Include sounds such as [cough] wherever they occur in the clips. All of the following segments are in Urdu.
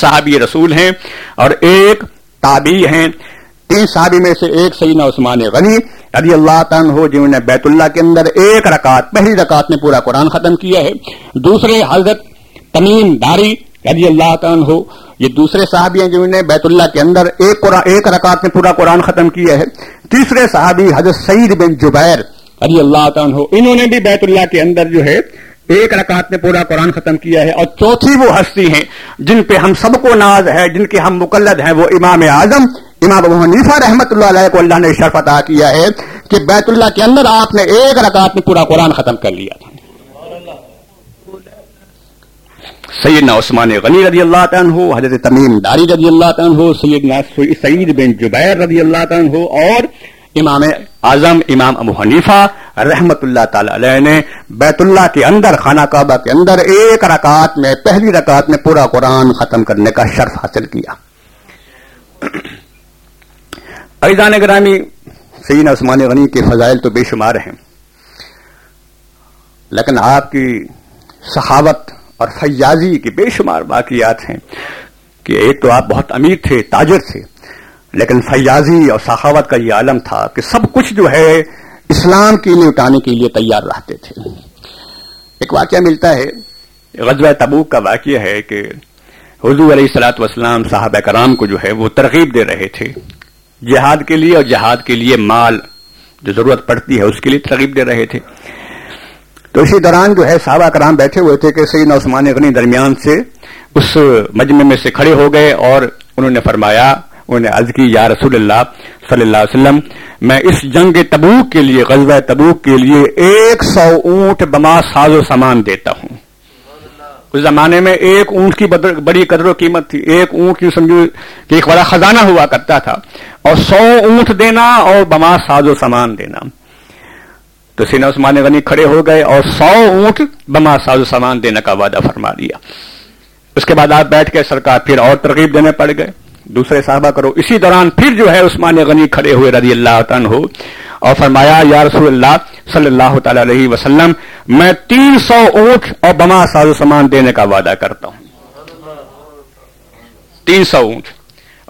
صحابی رسول ہیں اور ایک تابعی ہیں۔ تین صحابی میں سے ایک سیدنا عثمان غنی رضی اللہ تعالیٰ ہو جنہوں نے بیت اللہ کے اندر ایک رکعت، پہلی رکعت میں پورا قرآن ختم کیا ہے۔ دوسرے حضرت تمیم داری رضی اللہ تعالیٰ ہو یہ دوسرے صحابی ہیں جنہوں نے بیت اللہ کے اندر ایک قرآن، ایک رکعت میں پورا قرآن ختم کیا ہے۔ تیسرے صحابی حضرت سعید بن جبیر رضی اللہ تعالیٰ ہو انہوں نے بھی بیت اللہ کے اندر جو ہے ایک رکعت میں پورا قرآن ختم کیا ہے اور چوتھی وہ ہستی ہیں جن پہ ہم سب کو ناز ہے، جن کے ہم مقلد ہیں، وہ امام اعظم، امام ابو حنیفہ رحمت اللہ علیہ کو اللہ نے شرف عطا کیا ہے کہ بیت اللہ کے اندر آپ نے ایک رکعت میں پورا قرآن ختم کر لیا تھا۔ سیدنا عثمان غنی رضی اللہ عنہ، حضرت تمیم داری رضی اللہ عنہ، سیدنا سعید بن جبیر رضی اللہ عنہ اور امام اعظم امام ابو حنیفہ رحمت اللہ تعالی علیہ نے بیت اللہ کے اندر خانہ کعبہ کے اندر ایک رکعت میں، پہلی رکعت میں پورا قرآن ختم کرنے کا شرف حاصل کیا۔ ایزان گرامی سعین عثمان غنی کے فضائل تو بے شمار ہیں۔ لیکن آپ کی صحاوت اور فیاضی کے بے شمار باقیات ہیں کہ ایک تو آپ بہت امیر تھے، تاجر تھے۔ لیکن فیاضی اور سخاوت کا یہ عالم تھا کہ سب کچھ جو ہے اسلام کے لیے اٹھانے کے لیے تیار رہتے تھے۔ ایک واقعہ ملتا ہے، غزوہ تبوک کا واقعہ ہے کہ حضور علیہ السلاۃ وسلام صاحب کرام کو جو ہے وہ ترغیب دے رہے تھے۔ جہاد کے لیے اور جہاد کے لیے مال جو ضرورت پڑتی ہے اس کے لیے ترغیب دے رہے تھے۔ تو اسی دوران جو ہے صحابہ کرام بیٹھے ہوئے تھے کہ سید عثمان غنی درمیان سے اس مجمع میں سے کھڑے ہو گئے اور انہوں نے فرمایا انہوں نے عرض کی، یا رسول اللہ صلی اللہ علیہ وسلم، میں اس جنگ تبوک کے لیے، غزوہ تبوک کے لیے ایک سو اونٹ بما ساز و سامان دیتا ہوں. اس زمانے میں ایک اونٹ کی بڑی قدر و قیمت تھی۔ ایک اونٹ کی سمجھو کہ ایک بڑا خزانہ ہوا کرتا تھا۔ اور سو اونٹ دینا اور بما ساز و سامان دینا۔ تو سینا عثمان غنی کھڑے ہو گئے اور سو اونٹ بما ساز و سامان دینے کا وعدہ فرما دیا۔ اس کے بعد آپ بیٹھ کے سرکار پھر اور ترغیب دینے پڑ گئے۔ دوسرے صحابہ کرو۔ اسی دوران پھر جو ہے عثمان غنی کھڑے ہوئے رضی اللہ عنہ ہو اور فرمایا، یا رسول اللہ صلی اللہ تعالی علیہ وسلم، میں تین سو اونٹ اور بما ساز و سامان دینے کا وعدہ کرتا ہوں۔ تین سو اونٹ۔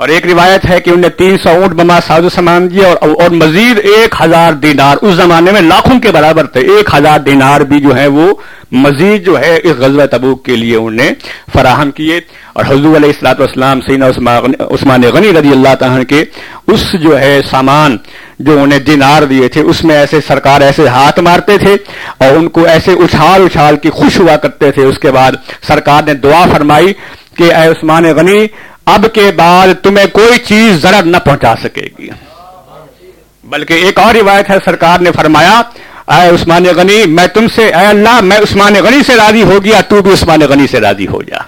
اور ایک روایت ہے کہ انہوں نے تین سو اونٹ بما ساز و سامان دیا اور, اور مزید ایک ہزار دینار۔ اس زمانے میں لاکھوں کے برابر تھے۔ ایک ہزار دینار بھی جو ہے وہ مزید جو ہے اس غزوہ تبوک کے لیے انہوں نے فراہم کیے۔ اور حضور علیہ السلاط والسلام سین عثمان غنی رضی اللہ تعالیٰ کے اس جو ہے سامان جو انہیں دینار دیے تھے اس میں ایسے سرکار ایسے ہاتھ مارتے تھے اور ان کو ایسے اچھال اچھال کی خوش ہوا کرتے تھے۔ اس کے بعد سرکار نے دعا فرمائی کہ اے عثمان غنی اب کے بعد تمہیں کوئی چیز ضرر نہ پہنچا سکے گی۔ بلکہ ایک اور روایت ہے، سرکار نے فرمایا، اے عثمان غنی، میں تم سے، اے اللہ، میں عثمان غنی سے راضی ہو گیا، تو بھی عثمان غنی سے راضی ہو جا۔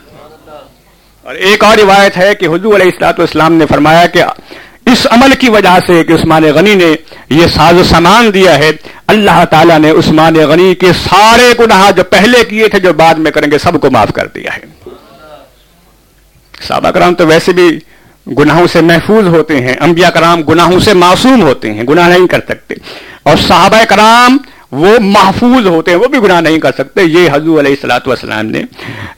اور ایک اور روایت ہے کہ حضور علیہ السلاط اسلام نے فرمایا کہ اس عمل کی وجہ سے کہ عثمان غنی نے یہ ساز و سامان دیا ہے، اللہ تعالیٰ نے عثمان غنی کے سارے گناہ جو پہلے کیے تھے، جو بعد میں کریں گے، سب کو معاف کر دیا ہے۔ صحابہ کرام تو ویسے بھی گناہوں سے محفوظ ہوتے ہیں، انبیاء کرام گناہوں سے معصوم ہوتے ہیں، گناہ نہیں کر سکتے۔ اور صحابہ کرام وہ محفوظ ہوتے ہیں، وہ بھی گناہ نہیں کر سکتے۔ یہ حضور علیہ السلاۃ والسلام نے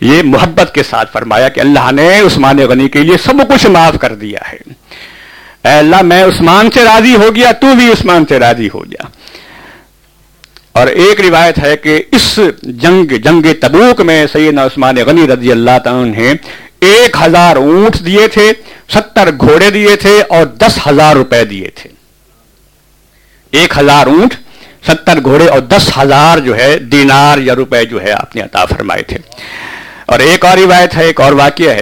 یہ محبت کے ساتھ فرمایا کہ اللہ نے عثمان غنی کے لیے سب کچھ معاف کر دیا ہے۔ اے اللہ، میں عثمان سے راضی ہو گیا، تو بھی عثمان سے راضی ہو گیا۔ اور ایک روایت ہے کہ اس جنگ جنگ تبوک میں سیدنا عثمان غنی رضی اللہ تعالیٰ نے ایک ہزار اونٹ دیے تھے، ستر گھوڑے دیے تھے اور دس ہزار روپے دیے تھے۔ ایک ہزار اونٹ، ستر گھوڑے اور دس ہزار جو ہے، دینار یا روپے جو ہے آپ نے عطا فرمائے تھے۔ اور ایک اور روایت ہے، ایک اور واقعہ ہے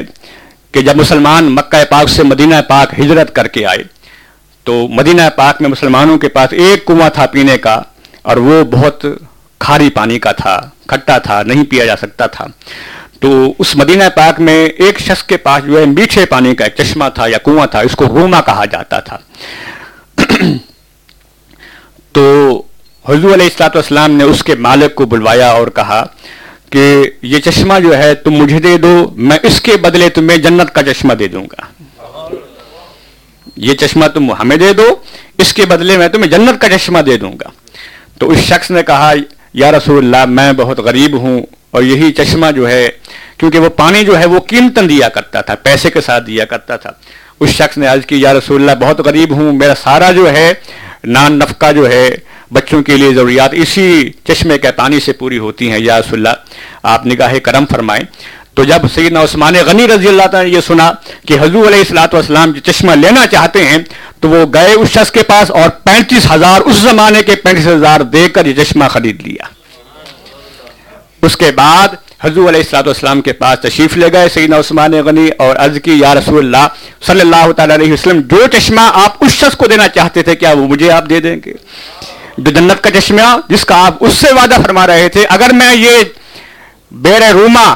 کہ جب مسلمان مکہ پاک سے مدینہ پاک ہجرت کر کے آئے، تو مدینہ پاک میں مسلمانوں کے پاس ایک کنواں تھا پینے کا اور وہ بہت کھاری پانی کا تھا، کھٹا تھا، نہیں پیا جا سکتا تھا۔ تو اس مدینہ پاک میں ایک شخص کے پاس جو ہے میٹھے پانی کا ایک چشمہ تھا یا کنواں تھا، اس کو روما کہا جاتا تھا۔ [clears throat] تو حضور علیہ السلاط والسلام نے اس کے مالک کو بلوایا اور کہا کہ یہ چشمہ جو ہے تم مجھے دے دو، میں اس کے بدلے تمہیں جنت کا چشمہ دے دوں گا۔ یہ چشمہ تم ہمیں دے دو، اس کے بدلے میں تمہیں جنت کا چشمہ دے دوں گا۔ تو اس شخص نے کہا، یا رسول اللہ، میں بہت غریب ہوں اور یہی چشمہ جو ہے، کیونکہ وہ پانی جو ہے، وہ قیمتن دیا کرتا تھا، پیسے کے ساتھ دیا کرتا تھا۔ اس شخص نے عرض کی، یا رسول اللہ، بہت غریب ہوں، میرا سارا جو ہے، نان نفقہ جو ہے، بچوں کے لیے ضروریات اسی چشمے کے پانی سے پوری ہوتی ہیں۔ یا رسول اللہ، آپ نگاہ کرم فرمائیں۔ تو جب سیدنا عثمان غنی رضی اللہ تعالیٰ نے یہ سنا کہ حضور علیہ السلاۃ والسلام جو چشمہ لینا چاہتے ہیں، تو وہ گئے اس شخص کے پاس اور پینتیس ہزار اس زمانے کے پینتیس ہزار دے کر یہ چشمہ خرید لیا۔ اس کے بعد حضور علیہ السلاۃ والسلام کے پاس تشریف لے گئے سیدنا عثمان غنی اور عرض کی، یا رسول اللہ، صلی اللہ تعالی علیہ وسلم، جو چشمہ آپ اس شخص کو دینا چاہتے تھے، کیا وہ مجھے آپ دے دیں گے؟ جو جنت کا چشمہ، جس کا آپ اس سے وعدہ فرما رہے تھے، اگر میں یہ بیر روما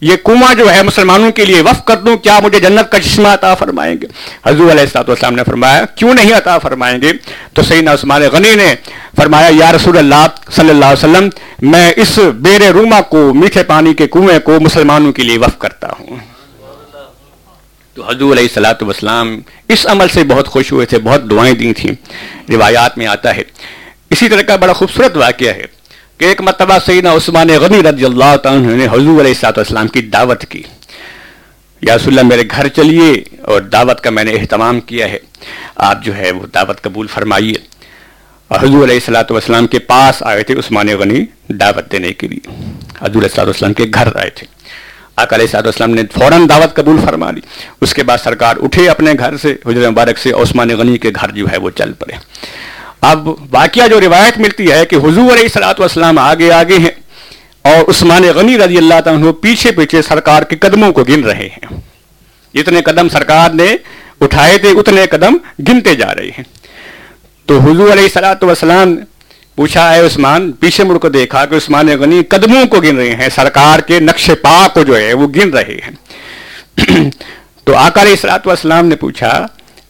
یہ کنواں جو ہے مسلمانوں کے لیے وف کر دوں، کیا مجھے جنت کا چشمہ عطا فرمائیں گے؟ حضور علیہ السلاط والسلام نے فرمایا، کیوں نہیں عطا فرمائیں گے؟ تو سیدنا عثمان غنی نے فرمایا، یا رسول اللہ صلی اللہ علیہ وسلم، میں اس بیر روما کو، میٹھے پانی کے کنویں کو مسلمانوں کے لیے وف کرتا ہوں۔ تو حضور علیہ السلاۃ والسلام اس عمل سے بہت خوش ہوئے تھے، بہت دعائیں دی تھیں۔ روایات میں آتا ہے۔ اسی طرح کا بڑا خوبصورت واقعہ ہے۔ کہ ایک مرتبہ سیدنا عثمان غنی رضی اللہ تعالیٰ نے حضور علیہ السلاط والسلام کی دعوت کی۔ یا رسول اللہ میرے گھر چلیے اور دعوت کا میں نے اہتمام کیا ہے۔ آپ جو ہے وہ دعوت قبول فرمائیے۔ اور حضور علیہ السلاۃ والسلام کے پاس آئے تھے عثمان غنی دعوت دینے کے لیے۔ حضور علیہ والسلام کے گھر آئے تھے۔ آقا علیہ السلاط والسلام نے فوراً دعوت قبول فرما لی۔ اس کے بعد سرکار اٹھے اپنے گھر سے، حضرت مبارک سے عثمان غنی کے گھر جو ہے وہ چل پڑے۔ اب واقعہ جو روایت ملتی ہے کہ حضور علیہ السلاۃ والسلام آگے آگے ہیں اور عثمان غنی رضی اللہ تعالیٰ پیچھے پیچھے سرکار کے قدموں کو گن رہے ہیں۔ جتنے قدم سرکار نے اٹھائے تھے، اتنے قدم گنتے جا رہے ہیں۔ تو حضور علیہ السلاۃ والسلام پوچھا ہے عثمان، پیچھے مڑ کو دیکھا کہ عثمان غنی قدموں کو گن رہے ہیں، سرکار کے نقش پا کو جو ہے وہ گن رہے ہیں۔ تو آکار السلاط والسلام نے پوچھا،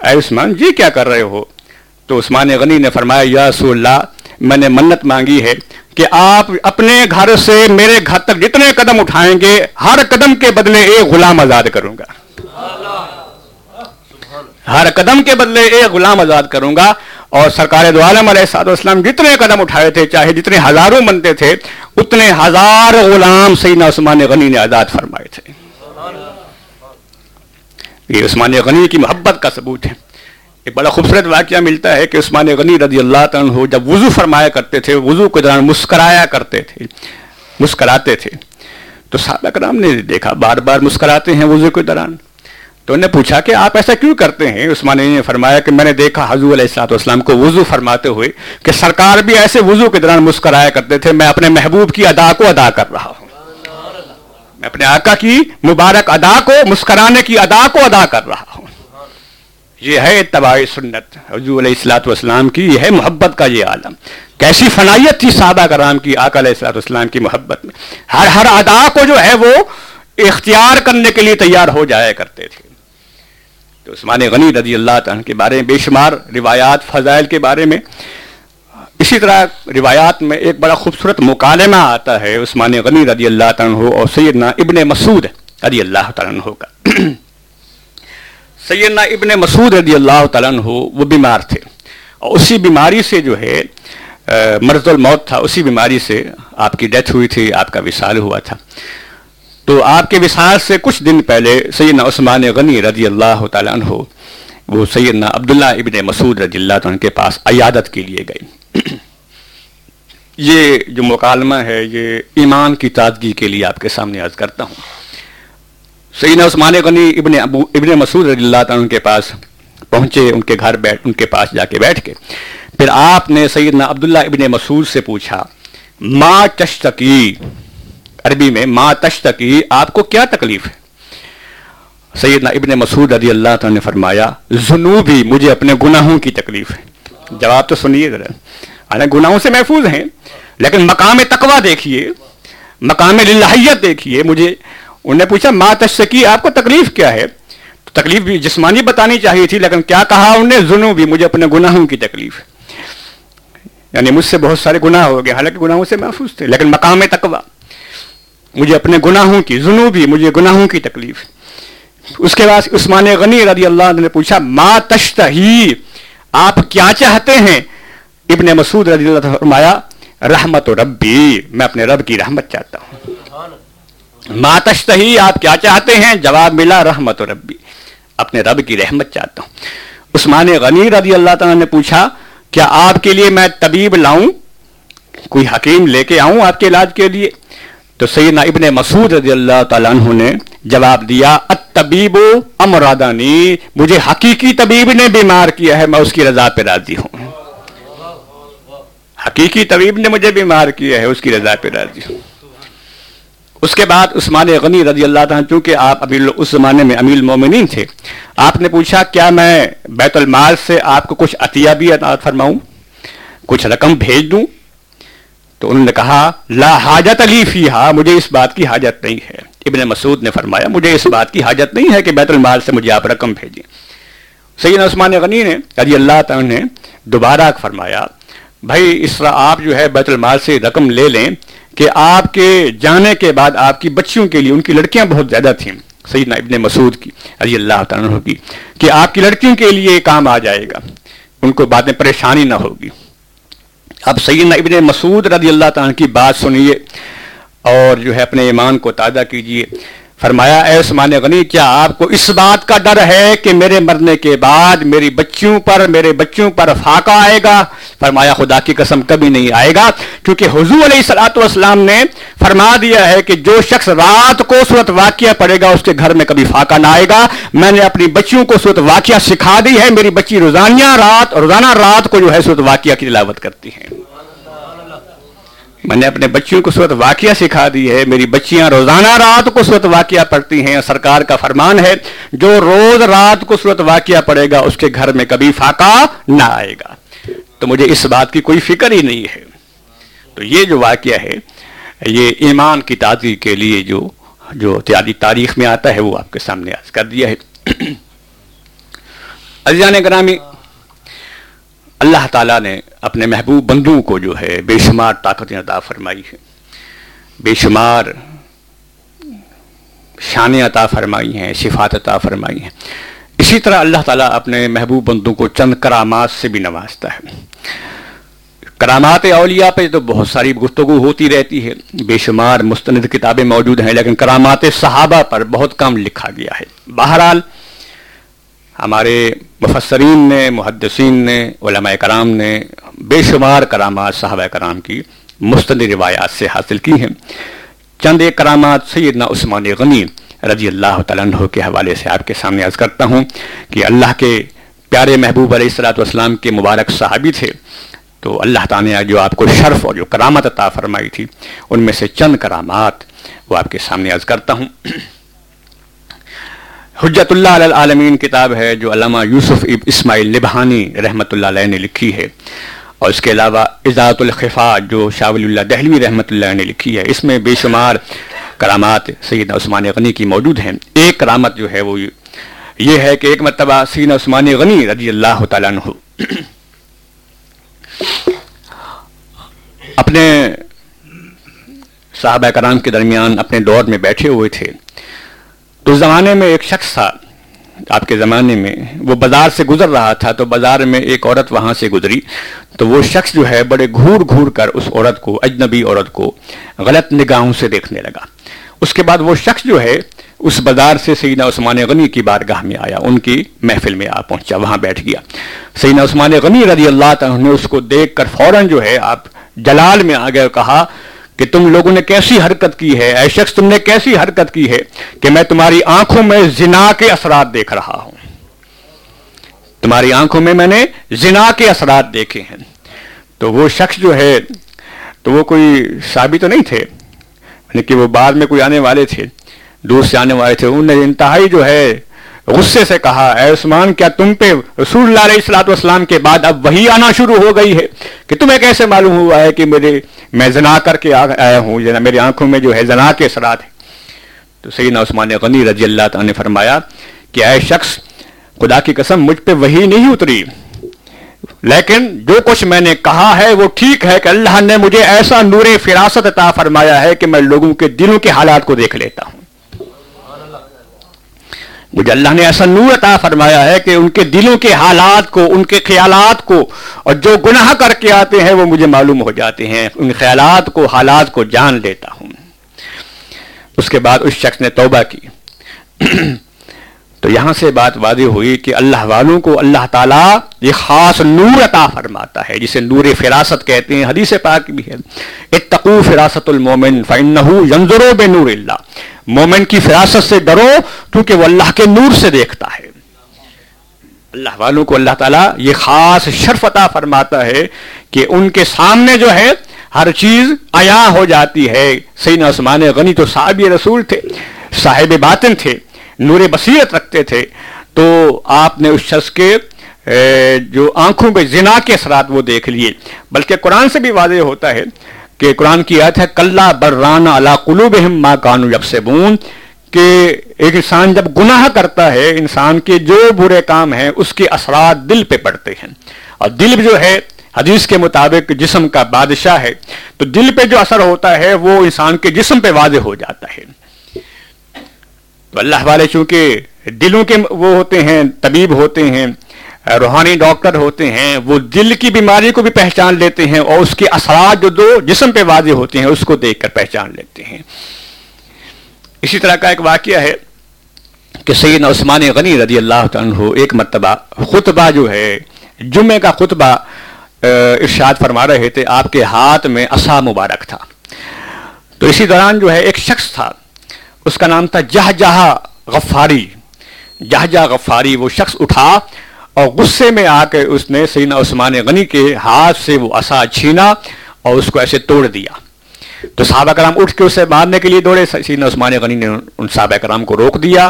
اے عثمان جی کیا کر رہے ہو؟ تو عثمان غنی نے فرمایا، یا رسول اللہ، میں نے منت مانگی ہے کہ آپ اپنے گھر سے میرے گھر تک جتنے قدم اٹھائیں گے، ہر قدم کے بدلے ایک غلام آزاد کروں گا۔ ہر قدم کے بدلے ایک غلام آزاد کروں گا۔ اور سرکار دو عالم علیہ صاحب اسلام جتنے قدم اٹھائے تھے، چاہے جتنے ہزاروں بنتے تھے، اتنے ہزار غلام سیدنا عثمان غنی نے آزاد فرمائے تھے۔ یہ عثمان غنی کی محبت کا ثبوت ہے۔ ایک بڑا خوبصورت واقعہ ملتا ہے کہ عثمان غنی رضی اللہ عنہ جب وضو فرمایا کرتے تھے، وضو کے دوران مسکرایا کرتے تھے، مسکراتے تھے۔ تو صحابہ کرام نے دیکھا، بار بار مسکراتے ہیں وضو کے دوران۔ تو انہیں پوچھا کہ آپ ایسا کیوں کرتے ہیں؟ عثمان نے فرمایا کہ میں نے دیکھا حضور علیہ السلاط والسلام کو وضو فرماتے ہوئے کہ سرکار بھی ایسے وضو کے دوران مسکرایا کرتے تھے، میں اپنے محبوب کی ادا کو ادا کر رہا ہوں۔ میں اپنے آقا کی مبارک ادا کو، مسکرانے کی ادا کو ادا کر رہا ہوں۔ یہ ہے اتباع سنت۔ حضور علیہ السلاۃ والسلام کی یہ ہے محبت کا یہ عالم۔ کیسی فنائیت تھی صحابہ کرام کی آقا علیہ السلاۃ والسلام کی محبت میں۔ ہر ہر ادا کو جو ہے وہ اختیار کرنے کے لیے تیار ہو جایا کرتے تھے۔ تو عثمان غنی رضی اللہ عنہ کے بارے میں بے شمار روایات، فضائل کے بارے میں۔ اسی طرح روایات میں ایک بڑا خوبصورت مکالمہ آتا ہے، عثمان غنی رضی اللہ عنہ اور سیدنا ابن مسعود رضی اللہ عنہ کا۔ سیدنا ابن مسعود رضی اللہ تعالیٰ عنہ وہ بیمار تھے۔ اور اسی بیماری سے جو ہے مرض الموت تھا، اسی بیماری سے آپ کی ڈیتھ ہوئی تھی، آپ کا وصال ہوا تھا۔ تو آپ کے وصال سے کچھ دن پہلے سیدنا عثمان غنی رضی اللہ تعالیٰ عنہ وہ سیدنا عبداللہ ابن مسعود رضی اللہ عنہ کے پاس عیادت کے لیے گئے۔ یہ جو مکالمہ ہے، یہ ایمان کی تازگی کے لیے آپ کے سامنے عرض کرتا ہوں۔ سیدنا عثمان غنی ابن ابو ابن مسعود رضی اللہ عنہ کے پاس پہنچے، ان کے گھر بیٹھ ان کے پاس جا کے بیٹھ کے۔ پھر آپ نے سیدنا عبداللہ ابن مسعود سے پوچھا، ما تشتکی؟ عربی میں، ما تشتکی؟ آپ کو کیا تکلیف ہے؟ سیدنا ابن مسعود رضی اللہ عنہ نے فرمایا جنوبی مجھے اپنے گناہوں کی تکلیف ہے۔ جواب تو سنیے ذرا۔ گناہوں سے محفوظ ہیں، لیکن مقام تقوی دیکھیے، مقام للہیت دیکھیے، مجھے انہوں نے پوچھا، ماں تشکی آپ کو تکلیف کیا ہے؟ تو تکلیف بھی جسمانی بتانی چاہیے تھی، لیکن کیا کہا انہوں نے؟ ظلم بھی، مجھے اپنے گناہوں کی تکلیف۔ یعنی مجھ سے بہت سارے گناہ ہو گئے، حالانکہ گناہوں سے محفوظ تھے، لیکن مقام تقوا مجھے اپنے گناہوں کی، ظلم بھی، مجھے گناہوں کی تکلیف۔ اس کے بعد عثمان غنی رضی اللہ عنہ نے پوچھا ما تشتہی آپ کیا چاہتے ہیں؟ ابن مسعود رضی اللہ فرمایا، رحمت و ربی، میں اپنے رب کی رحمت چاہتا ہوں۔ ماتشتہی، آپ کیا چاہتے ہیں؟ جواب ملا رحمت و ربی۔ اپنے رب کی رحمت چاہتا ہوں۔ عثمان غنی رضی اللہ تعالیٰ نے پوچھا، کیا آپ کے لیے میں طبیب لاؤں؟ کوئی حکیم لے کے آؤں آپ کے علاج کے لیے؟ تو سیدنا ابن مسعود رضی اللہ تعالیٰ عنہ نے جواب دیا طبیب امرادانی۔ مجھے حقیقی طبیب نے بیمار کیا ہے، میں اس کی رضا پہ راضی ہوں۔ حقیقی طبیب نے مجھے بیمار کیا ہے، اس کی رضا پہ راضی ہوں۔ اس کے بعد عثمان غنی رضی اللہ تعالیٰ چونکہ آپ ابھی اس زمانے میں امیل مومنین تھے، آپ نے پوچھا، کیا میں بیت المال سے آپ کو کچھ عطیہ بھی عطا فرماؤں؟ کچھ رقم بھیج دوں؟ تو انہوں نے کہا، لا حاجت علی فی مجھے اس بات کی حاجت نہیں ہے۔ ابن مسعود نے فرمایا، مجھے اس بات کی حاجت نہیں ہے کہ بیت المال سے مجھے آپ رقم بھیجیں۔ سید عثمان غنی نے رضی اللہ تعالیٰ نے دوبارہ فرمایا، بھائی، اس طرح آپ جو ہے بیت المال سے رقم لے لیں کہ آپ کے جانے کے بعد آپ کی بچیوں کے لیے ان کی لڑکیاں بہت زیادہ تھیں۔ سیدنا ابن مسعود کی رضی اللہ تعالیٰ کی کہ آپ کی لڑکیوں کے لیے کام آ جائے گا۔ ان کو بعد میں پریشانی نہ ہوگی۔ اب سیدنا ابن مسعود رضی اللہ تعالیٰ کی بات سنیے اور جو ہے اپنے ایمان کو تازہ کیجیے۔ فرمایا، اے عثمان غنی، کیا آپ کو اس بات کا ڈر ہے کہ میرے مرنے کے بعد میری بچیوں پر، میرے بچوں پر فاقہ آئے گا؟ فرمایا، خدا کی قسم کبھی نہیں آئے گا۔ کیونکہ حضور علیہ سلاۃ والسلام نے فرما دیا ہے کہ جو شخص رات کو صورت واقعہ پڑے گا، اس کے گھر میں کبھی فاقہ نہ آئے گا۔ میں نے اپنی بچیوں کو صورت واقعہ سکھا دی ہے۔ میری بچی روزانیہ رات، روزانہ رات کو جو ہے صورت واقعہ کی تلاوت کرتی ہیں میں نے اپنے بچیوں کو صورت واقعہ سکھا دی ہے، میری بچیاں روزانہ رات کو صورت واقعہ پڑھتی ہیں، سرکار کا فرمان ہے، جو روز رات کو صورت واقعہ پڑھے گا، اس کے گھر میں کبھی فاقہ نہ آئے گا۔ تو مجھے اس بات کی کوئی فکر ہی نہیں ہے۔ تو یہ جو واقعہ ہے، یہ ایمان کی تازی کے لیے جو جو تیاری تاریخ میں آتا ہے، وہ آپ کے سامنے آج کر دیا ہے۔ [clears throat] عزیزان گرامی اللہ تعالیٰ نے اپنے محبوب بندوں کو جو ہے بے شمار طاقتیں عطا فرمائی ہے بے شمار شان عطا فرمائی ہیں، صفات عطا فرمائی ہیں۔ اسی طرح اللہ تعالیٰ اپنے محبوب بندوں کو چند کرامات سے بھی نوازتا ہے۔ کرامات اولیاء پہ تو بہت ساری گفتگو ہوتی رہتی ہے۔ بے شمار مستند کتابیں موجود ہیں، لیکن کرامات صحابہ پر بہت کم لکھا گیا ہے۔ بہرحال ہمارے مفسرین نے، محدثین نے، علماء کرام نے بے شمار کرامات، صحابہ کرام کی مستند روایات سے حاصل کی ہیں۔ چند ایک کرامات سیدنا عثمان غنی رضی اللہ تعالیٰ عنہ کے حوالے سے آپ کے سامنے عرض کرتا ہوں کہ اللہ کے پیارے محبوب علیہ السلاۃ والسلام کے مبارک صحابی تھے۔ تو اللہ تعالیٰ نے جو آپ کو شرف اور جو کرامت عطا فرمائی تھی، ان میں سے چند کرامات وہ آپ کے سامنے عرض کرتا ہوں۔ حجت اللہ علیہ العالمین کتاب ہے جو علامہ یوسف اب اسماعیل لبہانی رحمۃ اللہ علیہ نے لکھی ہے۔ اور اس کے علاوہ اجاعت الخفا جو شاول اللہ دہلوی رحمۃ اللہ نے لکھی ہے، اس میں بے شمار کرامات سید عثمان غنی کی موجود ہیں۔ ایک کرامت جو ہے وہ یہ ہے کہ ایک مرتبہ سید عثمان غنی رضی اللہ تعالیٰ عنہ اپنے صحابہ کرام کے درمیان اپنے دور میں بیٹھے ہوئے تھے۔ تو اس زمانے میں ایک شخص تھا، آپ کے زمانے میں، وہ بازار سے گزر رہا تھا تو بازار میں ایک عورت وہاں سے گزری۔ تو وہ شخص جو ہے بڑے گھور گھور کر اس عورت کو، اجنبی عورت کو غلط نگاہوں سے دیکھنے لگا۔ اس کے بعد وہ شخص جو ہے اس بازار سے سیدنا عثمان غنی کی بارگاہ میں آیا، ان کی محفل میں آ پہنچا، وہاں بیٹھ گیا۔ سیدنا عثمان غنی رضی اللہ تعالیٰ نے اس کو دیکھ کر فوراً جو ہے آپ جلال میں آ گئے کہا کہ تم لوگوں نے کیسی حرکت کی ہے؟ اے شخص، تم نے کیسی حرکت کی ہے کہ میں تمہاری آنکھوں میں زنا کے اثرات دیکھ رہا ہوں؟ تمہاری آنکھوں میں میں نے زنا کے اثرات دیکھے ہیں۔ تو وہ شخص جو ہے، تو وہ کوئی شابی تو نہیں تھے؟ یعنی کہ وہ بعد میں کوئی آنے والے تھے، دور سے آنے والے تھے، انہوں نے انتہائی جو ہے غصے سے کہا، اے عثمان، کیا تم پہ رسول اللہ علیہ السلاط والسلام کے بعد اب وہی آنا شروع ہو گئی ہے کہ تمہیں کیسے معلوم ہوا ہے کہ میرے میں زنا کر کے آیا ہوں جنا میری آنکھوں میں جو ہے زنا کے اثرات ہیں؟ تو سیدنا عثمان غنی رضی اللہ تعالیٰ نے فرمایا کہ اے شخص، خدا کی قسم، مجھ پہ وہی نہیں اتری۔ لیکن جو کچھ میں نے کہا ہے وہ ٹھیک ہے کہ اللہ نے مجھے ایسا نور فراست عطا فرمایا ہے کہ میں لوگوں کے دلوں کے حالات کو دیکھ لیتا ہوں۔ مجھے اللہ نے ایسا نور عطا فرمایا ہے کہ ان کے دلوں کے حالات کو، ان کے خیالات کو اور جو گناہ کر کے آتے ہیں وہ مجھے معلوم ہو جاتے ہیں۔ ان خیالات کو، حالات کو جان لیتا ہوں۔ اس کے بعد اس شخص نے توبہ کی۔ تو یہاں سے بات واضح ہوئی کہ اللہ والوں کو اللہ تعالیٰ یہ خاص نور عطا فرماتا ہے، جسے نور فراست کہتے ہیں، حدیث پاک بھی ہے۔ اتقو فراست المومن ینظرو بے نور اللہ۔ مومن کی فراست سے ڈرو، کیونکہ وہ اللہ کے نور سے دیکھتا ہے۔ اللہ والوں کو اللہ تعالیٰ یہ خاص شرف عطا فرماتا ہے کہ ان کے سامنے جو ہے، ہر چیز عیاں ہو جاتی ہے۔ سین عثمان غنی تو صاحب رسول تھے، صاحب باطن تھے۔ نور بصیرت رکھتے تھے، تو آپ نے اس شخص کے جو آنکھوں پہ زنا کے اثرات وہ دیکھ لیے۔ بلکہ قرآن سے بھی واضح ہوتا ہے کہ قرآن کی آیت ہے، کلّا بران اللہ قلوب ما کانو جب سے بون کہ ایک انسان جب گناہ کرتا ہے، انسان کے جو برے کام ہیں، اس کے اثرات دل پہ پڑتے ہیں۔ اور دل جو ہے، حدیث کے مطابق جسم کا بادشاہ ہے۔ تو دل پہ جو اثر ہوتا ہے، وہ انسان کے جسم پہ واضح ہو جاتا ہے۔ تو اللہ والے چونکہ دلوں کے وہ ہوتے ہیں، طبیب ہوتے ہیں، روحانی ڈاکٹر ہوتے ہیں، وہ دل کی بیماری کو بھی پہچان لیتے ہیں اور اس کے اثرات جو دو جسم پہ واضح ہوتے ہیں، اس کو دیکھ کر پہچان لیتے ہیں۔ اسی طرح کا ایک واقعہ ہے کہ سید عثمان غنی رضی اللہ عنہ ایک مرتبہ خطبہ جو ہے جمعے کا خطبہ ارشاد فرما رہے تھے، آپ کے ہاتھ میں اصا مبارک تھا۔ تو اسی دوران جو ہے، ایک شخص تھا۔ اس کا نام تھا جہ جہاں غفاری۔ جہ جہ غفاری وہ شخص اٹھا اور غصے میں آ کے اس نے سینا عثمان غنی کے ہاتھ سے وہ اصا چھینا اور اس کو ایسے توڑ دیا۔ تو صحابہ کرام اٹھ کے اسے مارنے کے لیے دوڑے۔ سینا عثمان غنی نے ان صحابہ کرام کو روک دیا۔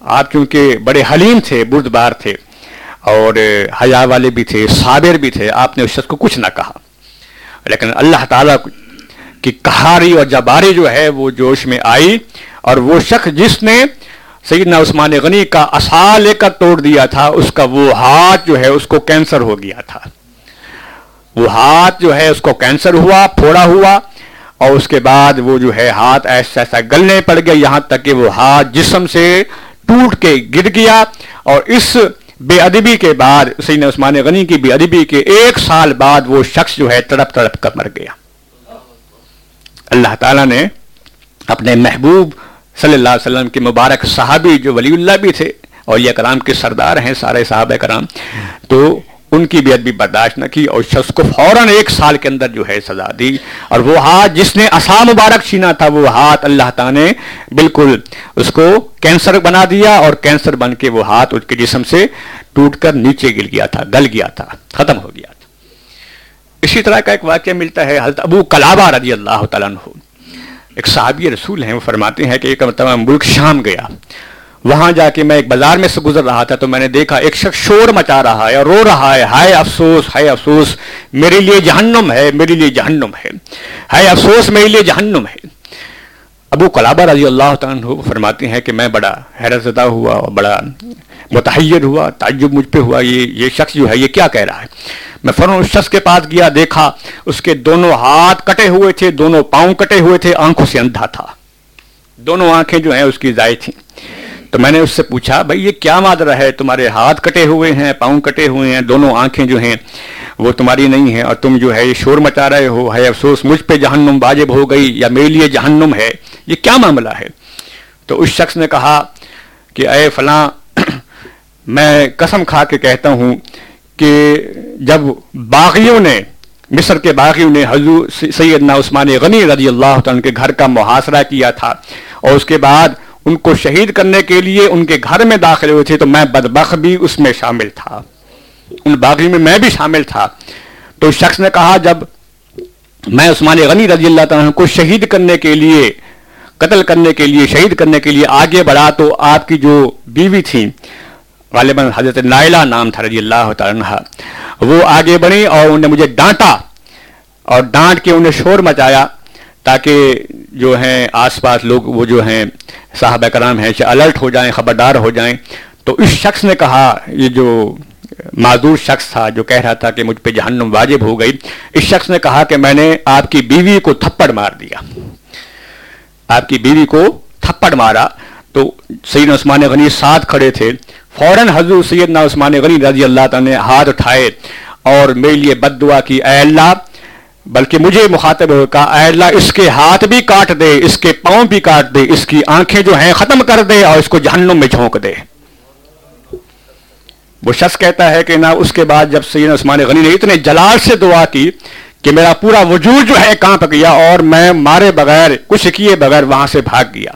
آپ چونکہ بڑے حلیم تھے، بردبار تھے اور حیا والے بھی تھے، صابر بھی تھے، آپ نے اس شخص کو کچھ نہ کہا۔ لیکن اللہ تعالیٰ کی کہاری اور جباری جو ہے وہ جوش میں آئی۔ اور وہ شخص جس نے سیدنا عثمان غنی کا اصا لے کر توڑ دیا تھا، اس کا وہ ہاتھ جو ہے، اس کو کینسر ہو گیا تھا۔ وہ ہاتھ جو ہے، اس کو کینسر ہوا، پھوڑا ہوا، اور اس کے بعد وہ جو ہے، ہاتھ ایسا ایسا گلنے پڑ گیا یہاں تک کہ وہ ہاتھ جسم سے ٹوٹ کے گر گیا۔ اور اس بے ادبی کے بعد سین عثمان غنی کی بے ادبی کے ایک سال بعد وہ شخص جو ہے، تڑپ تڑپ کر مر گیا۔ اللہ تعالیٰ نے اپنے محبوب صلی اللہ علیہ وسلم کے مبارک صحابی جو ولی اللہ بھی تھے اور یہ کرام کے سردار ہیں سارے صحابہ کرام، تو ان کی بھی برداشت نہ کی اور شخص کو فوراً ایک سال کے اندر جو ہے سزا دی۔ اور وہ ہاتھ جس نے اصا مبارک چھینا تھا، وہ ہاتھ اللہ تعالیٰ نے بالکل اس کو کینسر بنا دیا اور کینسر بن کے وہ ہاتھ اس کے جسم سے ٹوٹ کر نیچے گر گیا تھا، گل گیا تھا، ختم ہو گیا تھا۔ اسی طرح کا ایک واقعہ ملتا ہے، حضرت ابو کلابہ رضی اللہ تعالیٰ عنہ۔ ایک صحابی رسول ہیں، وہ فرماتے ہیں کہ ایک مرتبہ ملک شام گیا۔ وہاں جا کے میں ایک بازار میں سے گزر رہا تھا تو میں نے دیکھا ایک شخص شور مچا رہا ہے اور رو رہا ہے۔ ہائے افسوس ہائے افسوس، میرے لیے جہنم ہے، میرے لیے جہنم ہے۔ ہائے افسوس، میرے لیے جہنم ہے۔ ابو کلابہ رضی اللہ تعالیٰ فرماتے ہیں کہ میں بڑا حیرت زدہ ہوا اور بڑا متحیر ہوا، تعجب مجھ پہ ہوا، یہ یہ شخص جو ہے، یہ کیا کہہ رہا ہے؟ میں فوراً اس شخص کے پاس گیا، دیکھا، اس کے دونوں ہاتھ کٹے ہوئے تھے، دونوں پاؤں کٹے ہوئے تھے، آنکھوں سے اندھا تھا۔ دونوں آنکھیں جو ہیں، اس کی ضائع تھیں۔ تو میں نے اس سے پوچھا، بھائی، یہ کیا مادرا ہے؟ تمہارے ہاتھ کٹے ہوئے ہیں، پاؤں کٹے ہوئے ہیں، دونوں آنکھیں جو ہیں، وہ تمہاری نہیں ہیں، اور تم جو ہے، یہ شور مچا رہے ہو، ہے، افسوس، مجھ پہ جہنم واجب ہو گئی، یا میرے لیے جہنم ہے؟ یہ کیا معاملہ ہے؟ تو اس شخص نے کہا کہ، اے فلاں میں قسم کھا کے کہتا ہوں کہ جب باغیوں نے، مصر کے باغیوں نے حضور سیدنا عثمان غنی رضی اللہ عنہ کے گھر کا محاصرہ کیا تھا اور اس کے بعد ان کو شہید کرنے کے لیے ان کے گھر میں داخل ہوئے تھے تو میں بدبخ بھی اس میں شامل تھا۔ ان باغیوں میں میں بھی شامل تھا۔ تو شخص نے کہا، جب میں عثمان غنی رضی اللہ عنہ کو شہید کرنے کے لیے، قتل کرنے کے لیے، شہید کرنے کے لیے آگے بڑھا تو آپ کی جو بیوی تھی غالباً حضرت نائلہ نام تھا رضی اللہ تعالیٰ وہ آگے بڑھی اور انہوں نے مجھے ڈانٹا اور ڈانٹ کے انہیں شور مچایا تاکہ جو ہیں آس پاس لوگ وہ جو ہیں صاحب کرام ہیں الرٹ ہو جائیں، خبردار ہو جائیں۔ تو اس شخص نے کہا، یہ جو معذور شخص تھا جو کہہ رہا تھا کہ مجھ پہ جہنم واجب ہو گئی، اس شخص نے کہا کہ میں نے آپ کی بیوی کو تھپڑ مار دیا۔ آپ کی بیوی کو تھپڑ مارا۔ تو سید عثمان غنی ساتھ کھڑے تھے۔ فوراً حضور سیدنا عثمان غنی رضی اللہ تعالیٰ نے ہاتھ اٹھائے اور میرے لیے بد دعا کی، اے اللہ، بلکہ مجھے مخاطب ہو، کہا، اے اللہ، اس کے ہاتھ بھی کاٹ دے، اس کے پاؤں بھی کاٹ دے، اس کی آنکھیں جو ہیں ختم کر دے اور اس کو جہنم میں جھونک دے۔ وہ شخص کہتا ہے کہ نہ اس کے بعد جب سید عثمان غنی نے اتنے جلال سے دعا کی کہ میرا پورا وجود جو ہے کانپ گیا اور میں مارے بغیر، کچھ کیے بغیر وہاں سے بھاگ گیا۔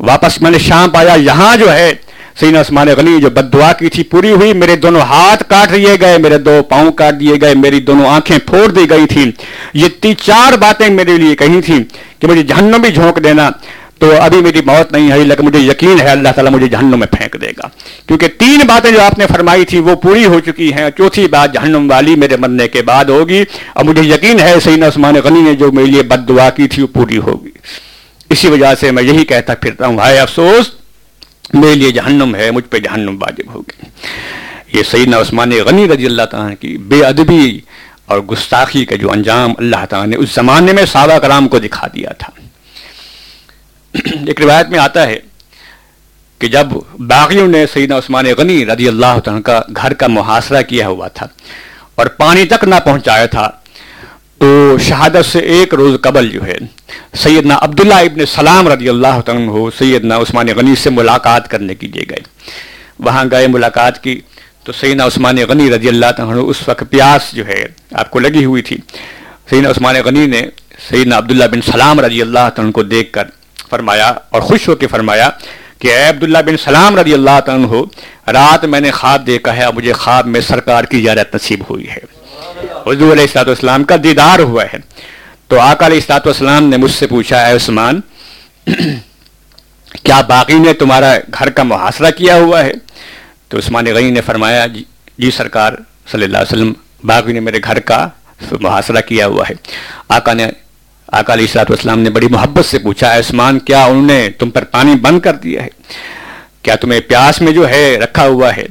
واپس میں نے شام پایا، یہاں جو ہے سین عثمان غنی جو بد دعا کی تھی، پوری ہوئی، میرے دونوں ہاتھ کاٹ دیے گئے، میرے دو پاؤں کاٹ دیے گئے، میری دونوں آنکھیں پھوڑ دی گئی تھی۔ یہ تین چار باتیں میرے لیے کہی تھیں کہ مجھے جہنم بھی جھونک دینا۔ تو ابھی میری موت نہیں ہے لیکن مجھے یقین ہے اللہ تعالیٰ مجھے جہنم میں پھینک دے گا۔ کیونکہ تین باتیں جو آپ نے فرمائی تھی، وہ پوری ہو چکی ہیں۔ چوتھی بات، جہنم والی میرے مرنے کے بعد ہوگی۔ اور مجھے یقین ہے سین عثمان غنی نے جو میرے لیے بد دعا کی تھی، وہ پوری ہوگی۔ اسی وجہ سے میں یہی کہتا پھرتا ہوں۔ ہائے افسوس! میرے لیے جہنم ہے، مجھ پہ جہنم واجب ہوگی یہ سیدنا عثمان غنی رضی اللہ تعالیٰ کی بے ادبی اور گستاخی کا جو انجام اللہ تعالیٰ نے اس زمانے میں صحابہ کرام کو دکھا دیا تھا۔ ایک روایت میں آتا ہے کہ جب باغیوں نے سیدنا عثمان غنی رضی اللہ تعالیٰ کا گھر کا محاصرہ کیا ہوا تھا اور پانی تک نہ پہنچایا تھا تو شہادت سے ایک روز قبل جو ہے، سیدنا عبداللہ ابن سلام رضی اللہ عنہ، سیدنا عثمان غنی سے ملاقات کرنے کے لیے گئے۔ وہاں گئے ملاقات کی تو سیدنا عثمان غنی رضی اللہ عنہ اس وقت پیاس جو ہے آپ کو لگی ہوئی تھی۔ سیدنا عثمان غنی نے سیدنا عبداللہ بن سلام رضی اللہ عنہ کو دیکھ کر فرمایا اور خوش ہو کے فرمایا کہ اے عبداللہ بن سلام رضی اللہ عنہ، رات میں نے خواب دیکھا ہے اور مجھے خواب میں سرکار کی زیارت نصیب ہوئی ہے۔ حضور علیہ السلاط والسلام کا دیدار ہوا ہے۔ تو آقا علیہ السلاط والسلام نے مجھ سے پوچھا اے عثمان کیا باقی نے تمہارا گھر کا محاصرہ کیا ہوا ہے؟ تو عثمان غنی نے فرمایا جی, جی سرکار صلی اللہ علیہ وسلم باقی نے میرے گھر کا محاصرہ کیا ہوا ہے۔ آقا نے آقا علیہ السلاط والسلام نے بڑی محبت سے پوچھا اے عثمان کیا انہوں نے تم پر پانی بند کر دیا ہے؟ کیا تمہیں پیاس میں جو ہے رکھا ہوا ہے؟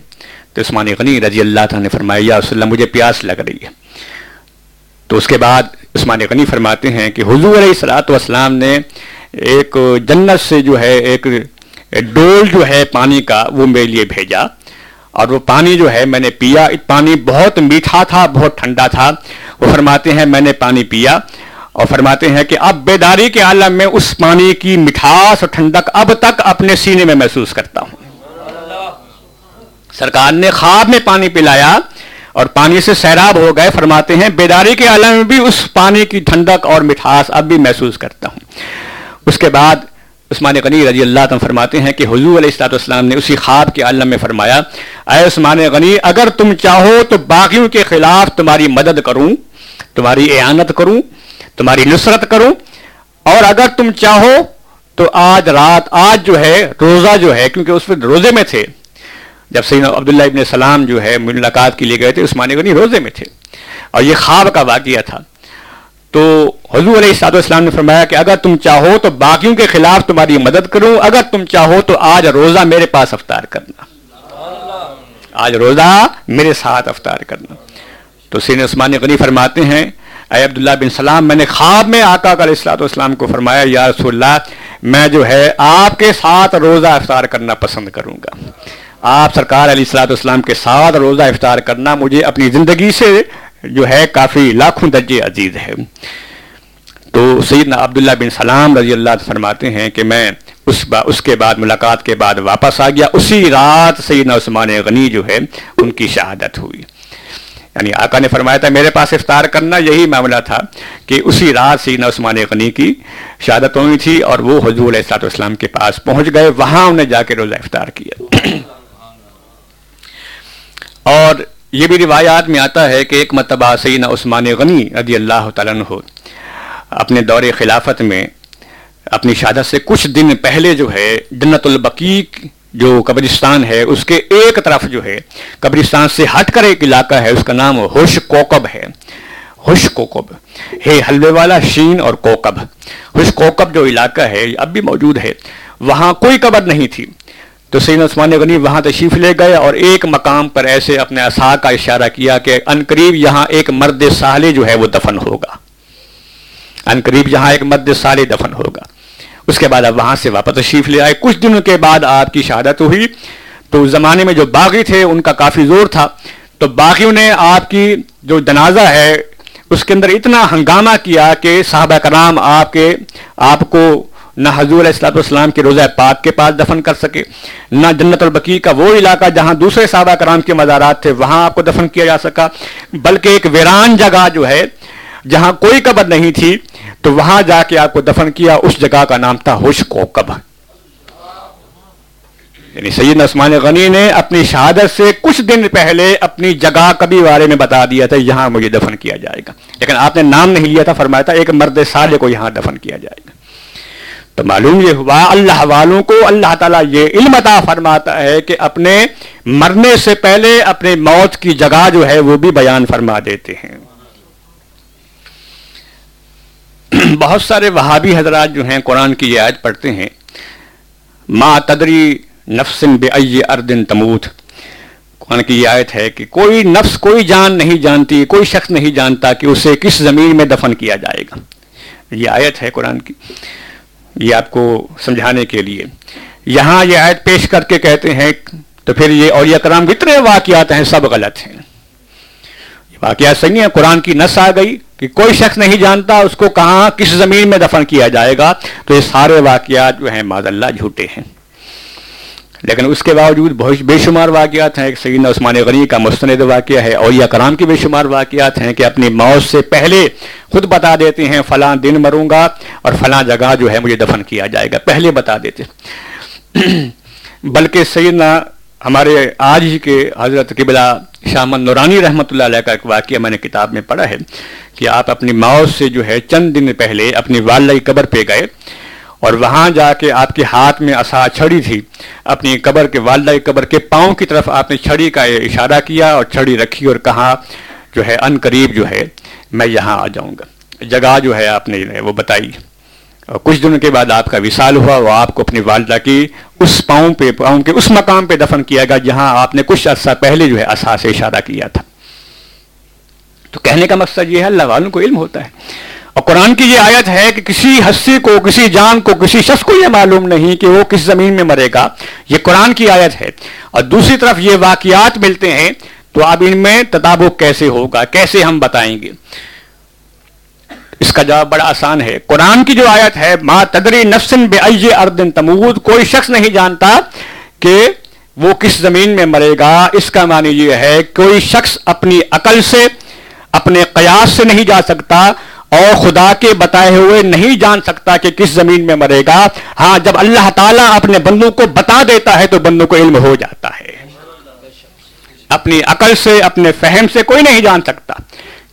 تو عثمان غنی رضی اللہ تعالیٰ نے فرمایا یا رسول اللہ مجھے پیاس لگ رہی ہے۔ تو اس کے بعد عثمان غنی فرماتے ہیں کہ حضور علیہ السلاۃ والسلام نے ایک جنت سے جو ہے، ایک ڈول جو ہے پانی کا وہ میرے لیے بھیجا۔ اور وہ پانی جو ہے، میں نے پیا۔ پانی بہت میٹھا تھا، بہت ٹھنڈا تھا۔ وہ فرماتے ہیں، میں نے پانی پیا۔ اور فرماتے ہیں کہ اب بیداری کے عالم میں اس پانی کی مٹھاس اور ٹھنڈک اب تک اپنے سینے میں محسوس کرتا ہوں۔ سرکار نے خواب میں پانی پلایا۔ اور پانی سے سیراب ہو گئے، فرماتے ہیں، بیداری کے عالم میں بھی اس پانی کی ٹھنڈک اور مٹھاس اب بھی محسوس کرتا ہوں۔ اس کے بعد عثمان غنی رضی اللہ عنہ فرماتے ہیں کہ حضور علیہ السلاط والسلام نے اسی خواب کے عالم میں فرمایا، اے عثمان غنی، اگر تم چاہو تو باقیوں کے خلاف تمہاری مدد کروں، تمہاری اعانت کروں، تمہاری نصرت کروں۔ اور اگر تم چاہو تو آج رات، آج جو ہے، روزہ جو ہے، کیونکہ اس وقت روزے میں تھے جب سید عبداللہ ابن سلام جو ہے ملاقات کے لیے گئے تھے عثمان غنی روزے میں تھے۔ اور یہ خواب کا واقعہ تھا۔ تو حضور علیہ السلاط والسلام نے فرمایا کہ اگر تم چاہو تو باقیوں کے خلاف تمہاری مدد کروں اگر تم چاہو تو آج روزہ میرے پاس افطار کرنا۔ آج روزہ میرے ساتھ افطار کرنا۔ تو سین عثمان غنی فرماتے ہیں، اے عبداللہ بن سلام، میں نے خواب میں آقا علیہ السلاط والسلام کو فرمایا، یا رسول اللہ، میں جو ہے آپ کے ساتھ روزہ افطار کرنا پسند کروں گا۔ آپ سرکار علیہ السلاط والسلام کے ساتھ روزہ افطار کرنا مجھے اپنی زندگی سے جو ہے کافی لاکھوں درجے عزیز ہے۔ تو سیدنا عبداللہ بن سلام رضی اللہ فرماتے ہیں کہ میں اس با، اس کے بعد، ملاقات کے بعد واپس آ گیا۔ اسی رات سیدنا عثمان غنی جو ہے، ان کی شہادت ہوئی۔ یعنی آقا نے فرمایا تھا، میرے پاس افطار کرنا یہی معاملہ تھا کہ اسی رات سینا عثمان غنی کی شہادت ہوئی تھی اور وہ حضور علیہ السلاط اسلام کے پاس پہنچ گئے۔ وہاں انہیں جا کے روزہ افطار کیا۔ اور یہ بھی روایات میں آتا ہے کہ ایک مرتبہ سینا عثمان غنی رضی اللہ تعالیٰ عنہ اپنے دور خلافت میں اپنی شہادت سے کچھ دن پہلے جو ہے جنت البقیق جو قبرستان ہے، اس کے ایک طرف جو ہے قبرستان سے ہٹ کر ایک علاقہ ہے، اس کا نام ہوش کوکب ہے۔ ہوش کوکب۔ ہے حلوے والا شین اور کوکب۔ ہوش کوکب جو علاقہ ہے اب بھی موجود ہے۔ وہاں کوئی قبر نہیں تھی۔ تو سین عثمان غنی وہاں تشریف لے گئے اور ایک مقام پر ایسے اپنے اصا کا اشارہ کیا کہ قریب یہاں ایک مرد سالے جو ہے وہ دفن ہوگا۔ قریب یہاں ایک مرد سالے دفن ہوگا۔ اس کے بعد اب وہاں سے واپس تشریف لے آئے۔ کچھ دنوں کے بعد آپ کی شہادت ہوئی۔ تو اس زمانے میں جو باغی تھے ان کا کافی زور تھا۔ تو باغیوں نے آپ کی جو جنازہ ہے اس کے اندر اتنا ہنگامہ کیا کہ صحابہ کرام آپ کے آپ کو نہ حضور السلاط والسلام کے روزہ پاک کے پاس دفن کر سکے، نہ جنت البقی کا وہ علاقہ جہاں دوسرے صحابہ کرام کے مزارات تھے، وہاں آپ کو دفن کیا جا سکا۔ بلکہ ایک ویران جگہ جو ہے، جہاں کوئی قبر نہیں تھی، تو وہاں جا کے آپ کو دفن کیا۔ اس جگہ کا نام تھا ہوش کو قبر۔ یعنی سید عثمان غنی نے اپنی شہادت سے کچھ دن پہلے اپنی جگہ کبھی بارے میں بتا دیا تھا، یہاں مجھے دفن کیا جائے گا۔ لیکن آپ نے نام نہیں لیا تھا، فرمایا تھا ایک مرد سالے کو یہاں دفن کیا جائے گا۔ تو معلوم یہ ہوا اللہ والوں کو اللہ تعالیٰ یہ علم عطا فرماتا ہے کہ اپنے مرنے سے پہلے اپنے موت کی جگہ جو ہے وہ بھی بیان فرما دیتے ہیں۔ [clears throat] بہت سارے وہابی حضرات جو ہیں قرآن کی یہ آیت پڑھتے ہیں۔ ما تدری نفسن بے اردن تموت۔ قرآن کی یہ آیت ہے کہ کوئی نفس کوئی جان نہیں جانتی، کوئی شخص نہیں جانتا کہ اسے کس زمین میں دفن کیا جائے گا۔ یہ آیت ہے قرآن کی۔ یہ آپ کو سمجھانے کے لیے۔ یہاں یہ آیت پیش کر کے کہتے ہیں، تو پھر یہ اور یہ کرام کتنے واقعات ہیں، سب غلط ہیں۔ واقعات صحیح ہیں، قرآن کی نس آ گئی کہ کوئی شخص نہیں جانتا اس کو کہاں، کس زمین میں دفن کیا جائے گا۔ تو یہ سارے واقعات جو ہیں ماد اللہ، جھوٹے ہیں۔ لیکن اس کے باوجود بہت بے شمار واقعات ہیں۔ ایک سیدنا عثمان غنی کا مستند واقعہ ہے اور یہ کرام کی بے شمار واقعات ہیں کہ اپنی موت سے پہلے خود بتا دیتے ہیں، فلاں دن مروں گا اور فلاں جگہ جو ہے مجھے دفن کیا جائے گا۔ پہلے بتا دیتے [clears throat] بلکہ سیدنا ہمارے آج ہی کے حضرت قبلہ شامن نورانی رحمۃ اللہ علیہ کا ایک واقعہ میں نے کتاب میں پڑھا ہے کہ آپ اپنی موت سے جو ہے چند دن پہلے اپنی والدہ قبر پہ گئے۔ اور وہاں جا کے آپ کے ہاتھ میں اصا چھڑی تھی۔ اپنی قبر کے والدہ قبر کے پاؤں کی طرف آپ نے چھڑی کا اشارہ کیا اور چھڑی رکھی اور کہا، جو ہے ان قریب جو ہے، میں یہاں آ جاؤں گا۔ جگہ جو ہے آپ نے وہ بتائی۔ اور کچھ دنوں کے بعد آپ کا وصال ہوا وہ آپ کو اپنی والدہ کی اس پاؤں پہ، پاؤں کے اس مقام پہ دفن کیا گیا، جہاں آپ نے کچھ عرصہ پہلے جو ہے اصا سے اشارہ کیا تھا۔ تو کہنے کا مقصد یہ ہے، اللہ والوں کو علم ہوتا ہے۔ اور قرآن کی یہ آیت ہے کہ کسی ہستی کو، کسی جان کو، کسی شخص کو یہ معلوم نہیں کہ وہ کس زمین میں مرے گا۔ یہ قرآن کی آیت ہے۔ اور دوسری طرف یہ واقعات ملتے ہیں، تو اب ان میں تدابق کیسے ہوگا؟ کیسے ہم بتائیں گے؟ اس کا جواب بڑا آسان ہے۔ قرآن کی جو آیت ہے، ما تدری نفسن بے اردن تمود کوئی شخص نہیں جانتا کہ وہ کس زمین میں مرے گا۔ اس کا معنی یہ ہے، کوئی شخص اپنی عقل سے، اپنے قیاس سے نہیں جا سکتا۔ اور خدا کے بتائے ہوئے نہیں جان سکتا کہ کس زمین میں مرے گا۔ ہاں جب اللہ تعالیٰ اپنے بندوں کو بتا دیتا ہے تو بندوں کو علم ہو جاتا ہے۔ اپنی عقل سے، اپنے فہم سے کوئی نہیں جان سکتا۔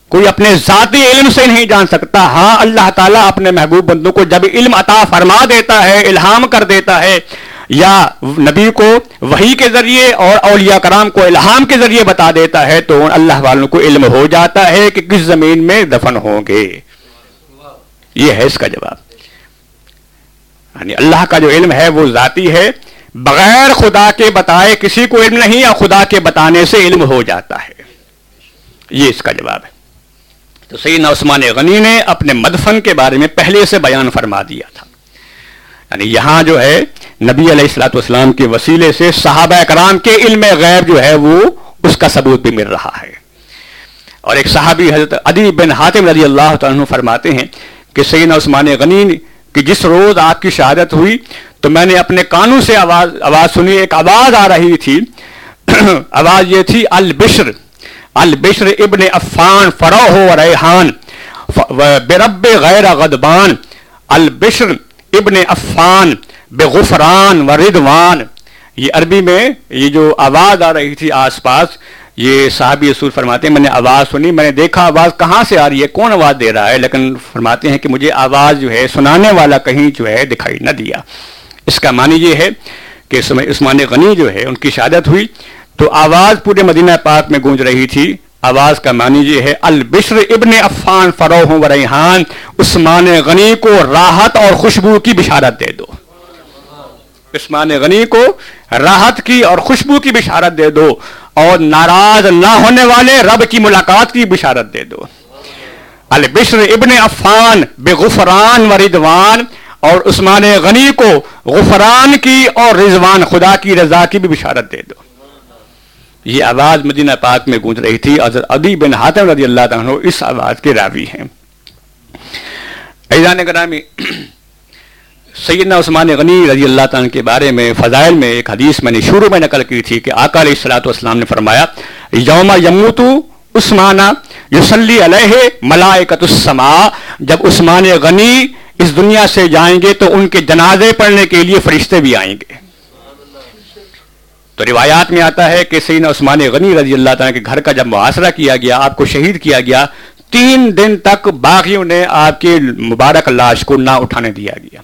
کوئی اپنے ذاتی علم سے نہیں جان سکتا۔ ہاں اللہ تعالیٰ اپنے محبوب بندوں کو جب علم عطا فرما دیتا ہے، الہام کر دیتا ہے، یا نبی کو وہی کے ذریعے اور اولیاء کرام کو الہام کے ذریعے بتا دیتا ہے تو اللہ والوں کو علم ہو جاتا ہے کہ کس زمین میں دفن ہوں گے۔ یہ ہے اس کا جواب۔ یعنی اللہ کا جو علم ہے وہ ذاتی ہے، بغیر خدا کے بتائے کسی کو علم نہیں یا خدا کے بتانے سے علم ہو جاتا ہے۔ یہ اس کا جواب ہے۔ تو سیدنا عثمان غنی نے اپنے مدفن کے بارے میں پہلے سے بیان فرما دیا تھا۔ یعنی یہاں جو ہے، نبی علیہ السلاۃ والسلام کے وسیلے سے صحابہ کرام کے علم غیب جو ہے وہ اس کا ثبوت بھی مل رہا ہے۔ اور ایک صحابی حضرت ادی بن حاتم رضی اللہ تعالیٰ فرماتے ہیں کہ سیدنا عثمان غنی کہ جس روز آپ کی شہادت ہوئی، تو میں نے اپنے کانوں سے آواز آواز سنی، ایک آواز آ رہی تھی۔ [clears throat] آواز یہ تھی، البشر۔ البشر ابن عفان فروح و ریحان۔ برب غیر غدبان البشر ابن عفان بے غفران و ردوان یہ عربی میں یہ جو آواز آ رہی تھی آس پاس یہ صحابی اصول فرماتے ہیں، میں نے آواز سنی، میں نے دیکھا آواز کہاں سے آ رہی ہے، کون آواز دے رہا ہے، لیکن فرماتے ہیں کہ مجھے آواز جو ہے سنانے والا کہیں جو ہے دکھائی نہ دیا۔ اس کا معنی یہ ہے کہ عثمان غنی جو ہے، ان کی شہادت ہوئی تو آواز پورے مدینہ پاک میں گونج رہی تھی۔ آواز کا معنی یہ ہے، البشر ابن عفان فروح و ریحان، عثمان غنی کو راحت اور خوشبو کی بشارت دے دو۔ عثمان غنی کو راحت کی اور خوشبو کی بشارت دے دو۔ اور ناراض نہ ہونے والے رب کی ملاقات کی بشارت دے دو۔ البشر ابن عفان بے غفران و رضوان اور عثمان غنی کو غفران کی اور رضوان خدا کی رضا کی بھی بشارت دے دو۔ یہ آواز مدینہ پاک میں گونج رہی تھی، حضرت ادی بن حاتم رضی اللہ عنہ اس آواز کے راوی ہیں۔ ایزان گرامی سیدنا عثمان غنی رضی اللہ تعالیٰ کے بارے میں فضائل میں ایک حدیث میں نے شروع میں نقل کی تھی کہ آقا علیہ السلاۃ والسلام نے فرمایا، یوم یموتو عثمانہ یوسلی علیہ ملائکت السما جب عثمان غنی اس دنیا سے جائیں گے تو ان کے جنازے پڑھنے کے لیے فرشتے بھی آئیں گے۔ تو روایات میں آتا ہے کہ سیدنا عثمان غنی رضی اللہ تعالیٰ کے گھر کا جب محاصرہ کیا گیا، آپ کو شہید کیا گیا، تین دن تک باغیوں نے آپ کی مبارک لاش کو نہ اٹھانے دیا گیا۔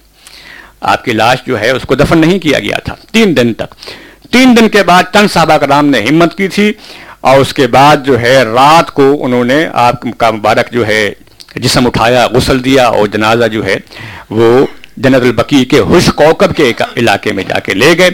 آپ کی لاش جو ہے اس کو دفن نہیں کیا گیا تھا تین دن تک۔ تین دن کے بعد چند صحابہ کرام نے ہمت کی تھی اور اس کے بعد جو ہے رات کو انہوں نے آپ کا مبارک جو ہے جسم اٹھایا، غسل دیا اور جنازہ جو ہے وہ جنت البقی کے حش کوکب کے علاقے میں جا کے لے گئے۔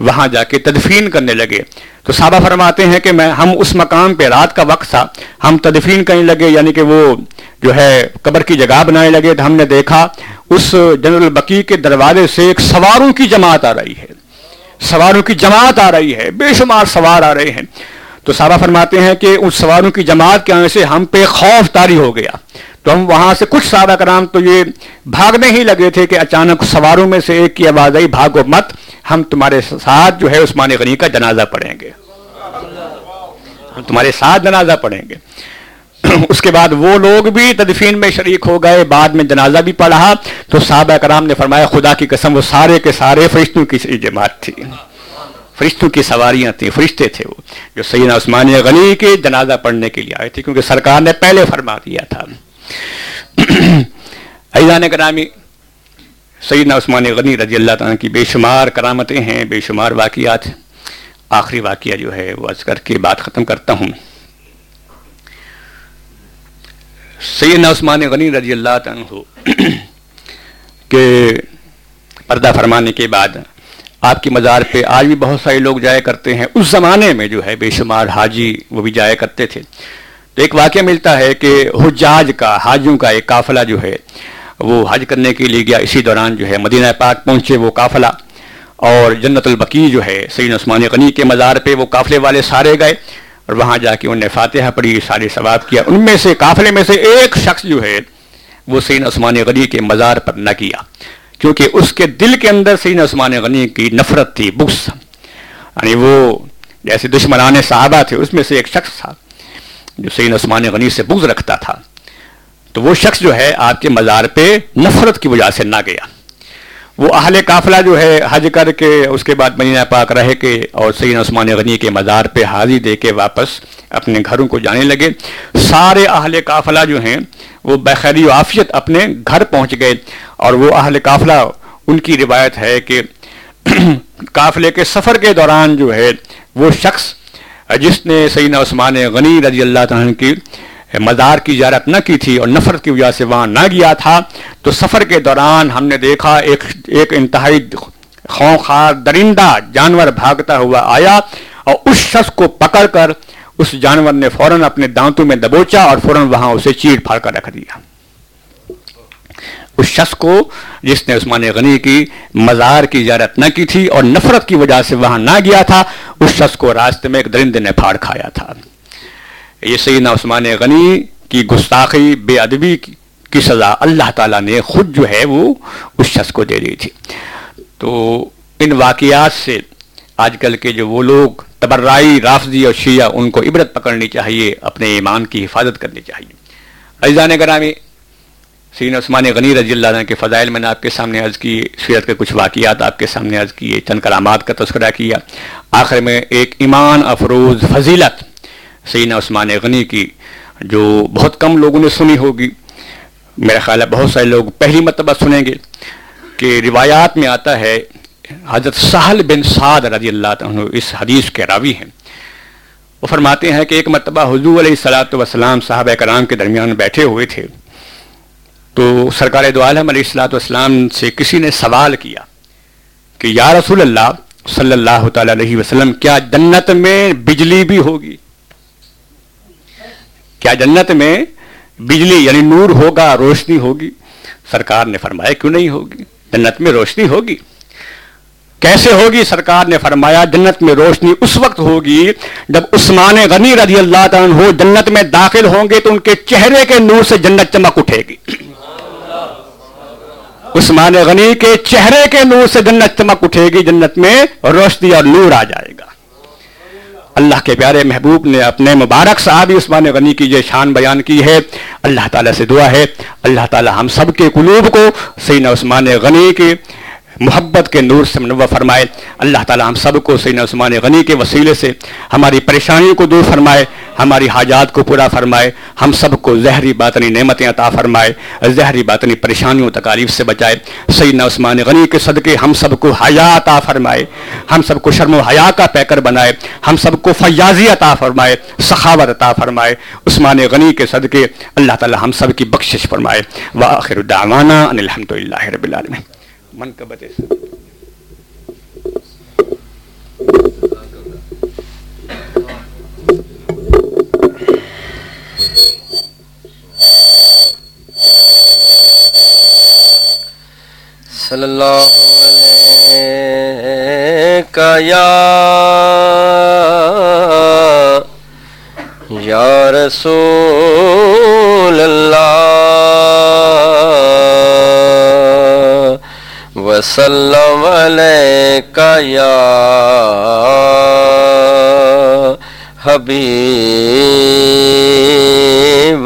وہاں جا کے تدفین کرنے لگے۔ تو صحابہ فرماتے ہیں کہ میں ہم اس مقام پہ رات کا وقت تھا، ہم تدفین کرنے لگے یعنی کہ وہ جو ہے قبر کی جگہ بنانے لگے، تو ہم نے دیکھا اس جنرل البقی کے دروازے سے ایک سواروں کی جماعت آ رہی ہے۔ سواروں کی جماعت آ رہی ہے، بے شمار سوار آ رہے ہیں۔ تو صحابہ فرماتے ہیں کہ اس سواروں کی جماعت کے آنے سے ہم پہ خوف تاری ہو گیا۔ تو ہم وہاں سے کچھ صحابہ کرام تو یہ بھاگنے ہی لگے تھے کہ اچانک سواروں میں سے ایک کی آواز آئی، بھاگو مت، ہم تمہارے ساتھ جو ہے عثمان غنی کا جنازہ پڑھیں گے۔ ہم تمہارے ساتھ جنازہ پڑھیں گے۔ [clears throat] اس کے بعد وہ لوگ بھی تدفین میں شریک ہو گئے، بعد میں جنازہ بھی پڑھا۔ تو صحابہ کرام نے فرمایا، خدا کی قسم، وہ سارے کے سارے فرشتوں کی جماعت تھی۔ فرشتوں کی سواریاں تھیں، فرشتے تھے وہ، جو سیدنا عثمان غنی کے جنازہ پڑھنے کے لیے آئے تھے، کیونکہ سرکار نے پہلے فرما دیا تھا۔ [coughs] ایزان کرامی سیدنا عثمان غنی رضی اللہ تعالیٰ کی بے شمار کرامتیں ہیں، بے شمار واقعات۔ آخری واقعہ جو ہے وہ از کر کے بات ختم کرتا ہوں۔ سیدنا عثمان غنی رضی اللہ تعالیٰ [coughs] کے پردہ فرمانے کے بعد آپ کی مزار پہ آج بھی بہت سارے لوگ جایا کرتے ہیں۔ اس زمانے میں جو ہے بے شمار حاجی وہ بھی جایا کرتے تھے۔ تو ایک واقعہ ملتا ہے کہ حجاج کا، حاجیوں کا ایک قافلہ جو ہے، وہ حج کرنے کے لیے گیا۔ اسی دوران جو ہے مدینہ پاک پہنچے وہ قافلہ۔ اور جنت البقی جو ہے سید عثمان غنی کے مزار پہ وہ قافلے والے سارے گئے۔ اور وہاں جا کے انہوں نے فاتحہ پڑھی، سارے ثواب کیا۔ ان میں سے، قافلے میں سے ایک شخص جو ہے، وہ سین عثمان غنی کے مزار پر نہ کیا کیونکہ اس کے دل کے اندر سین عثمان غنی کی نفرت تھی بکس یعنی وہ جیسے دشمنان صحابہ تھے، اس میں سے ایک شخص تھا۔ جو سین عثمان غنی سے بغض رکھتا تھا، تو وہ شخص جو ہے آپ کے مزار پہ نفرت کی وجہ سے نہ گیا۔ وہ اہل قافلہ جو ہے حج کر کے اس کے بعد مدینہ پاک رہ کے اور سید عثمان غنی کے مزار پہ حاضی دے کے واپس اپنے گھروں کو جانے لگے۔ سارے اہل قافلہ جو ہیں وہ بخیری و عافیت اپنے گھر پہنچ گئے اور وہ اہل قافلہ، ان کی روایت ہے کہ [clears throat] قافلے کے سفر کے دوران جو ہے وہ شخص جس نے سیدنا عثمان غنی رضی اللہ تعالیٰ کی مزار کی زیارت نہ کی تھی اور نفرت کی وجہ سے وہاں نہ گیا تھا، تو سفر کے دوران ہم نے دیکھا ایک ایک انتہائی خونخوار درندہ جانور بھاگتا ہوا آیا اور اس شخص کو پکڑ کر اس جانور نے فوراً اپنے دانتوں میں دبوچا اور فوراً وہاں اسے چیڑ پھاڑ کر رکھ دیا۔ اس شخص کو جس نے عثمان غنی کی مزار کی زیارت نہ کی تھی اور نفرت کی وجہ سے وہاں نہ گیا تھا، اس شخص کو راستے میں ایک درندے نے پھاڑ کھایا تھا۔ یہ سیدنا عثمان غنی کی گستاخی، بے ادبی کی سزا اللہ تعالیٰ نے خود جو ہے وہ اس شخص کو دے دی تھی۔ تو ان واقعات سے آج کل کے جو وہ لوگ تبرائی رافضی اور شیعہ، ان کو عبرت پکڑنی چاہیے، اپنے ایمان کی حفاظت کرنی چاہیے۔ عزیزان گرامی سین عثمان غنی رضی اللہ عنہ کے فضائل میں نے آپ کے سامنے عرض کی، سیرت کے کچھ واقعات آپ کے سامنے عرض کیے، چند کرامات کا تذکرہ کیا۔ آخر میں ایک ایمان افروز فضیلت سین عثمان غنی کی، جو بہت کم لوگوں نے سنی ہوگی۔ میرا خیال ہے بہت سارے لوگ پہلی مرتبہ سنیں گے کہ روایات میں آتا ہے، حضرت سہل بن سعد رضی اللہ عنہ اس حدیث کے راوی ہیں۔ وہ فرماتے ہیں کہ ایک مرتبہ حضور علیہ السلاۃ وسلام صاحب کرام کے درمیان بیٹھے ہوئے تھے۔ تو سرکار دو عالم علیہ السلاۃ والسلام سے کسی نے سوال کیا کہ یا رسول اللہ صلی اللہ تعالی علیہ وسلم، کیا جنت میں بجلی بھی ہوگی؟ کیا جنت میں بجلی یعنی نور ہوگا، روشنی ہوگی؟ سرکار نے فرمایا، کیوں نہیں ہوگی؟ جنت میں روشنی ہوگی۔ کیسے ہوگی؟ سرکار نے فرمایا، جنت میں روشنی اس وقت ہوگی جب عثمان غنی رضی اللہ تعالیٰ ہو جنت میں داخل ہوں گے تو ان کے چہرے کے نور سے جنت چمک اٹھے گی۔ عثمان غنی کے چہرے کے نور سے جنت چمک اٹھے گی، جنت میں روشنی اور نور آ جائے گا۔ اللہ کے پیارے محبوب نے اپنے مبارک صحابی عثمان غنی کی یہ شان بیان کی ہے۔ اللہ تعالیٰ سے دعا ہے۔ اللہ تعالیٰ ہم سب کے قلوب کو سین عثمان غنی کے محبت کے نور سے منور فرمائے۔ اللہ تعالیٰ ہم سب کو سین عثمان غنی کے وسیلے سے ہماری پریشانیوں کو دور فرمائے، ہماری حاجات کو پورا فرمائے۔ ہم سب کو زہری باطنی نعمتیں عطا فرمائے، زہری باطنی پریشانیوں تکالیف سے بچائے۔ سیدنا عثمان غنی کے صدقے ہم سب کو حیا عطا فرمائے۔ ہم سب کو شرم و حیا کا پیکر بنائے۔ ہم سب کو فیاضی عطا فرمائے، سخاوت عطا فرمائے۔ عثمان غنی کے صدقے اللہ تعالیٰ ہم سب کی بخشش فرمائے۔ وآخر دعوانا ان الحمدللہ رب العالمین۔ منقبت صلی اللہ علیہ یا یا رسول اللہ وسلم علیہ یا حبیب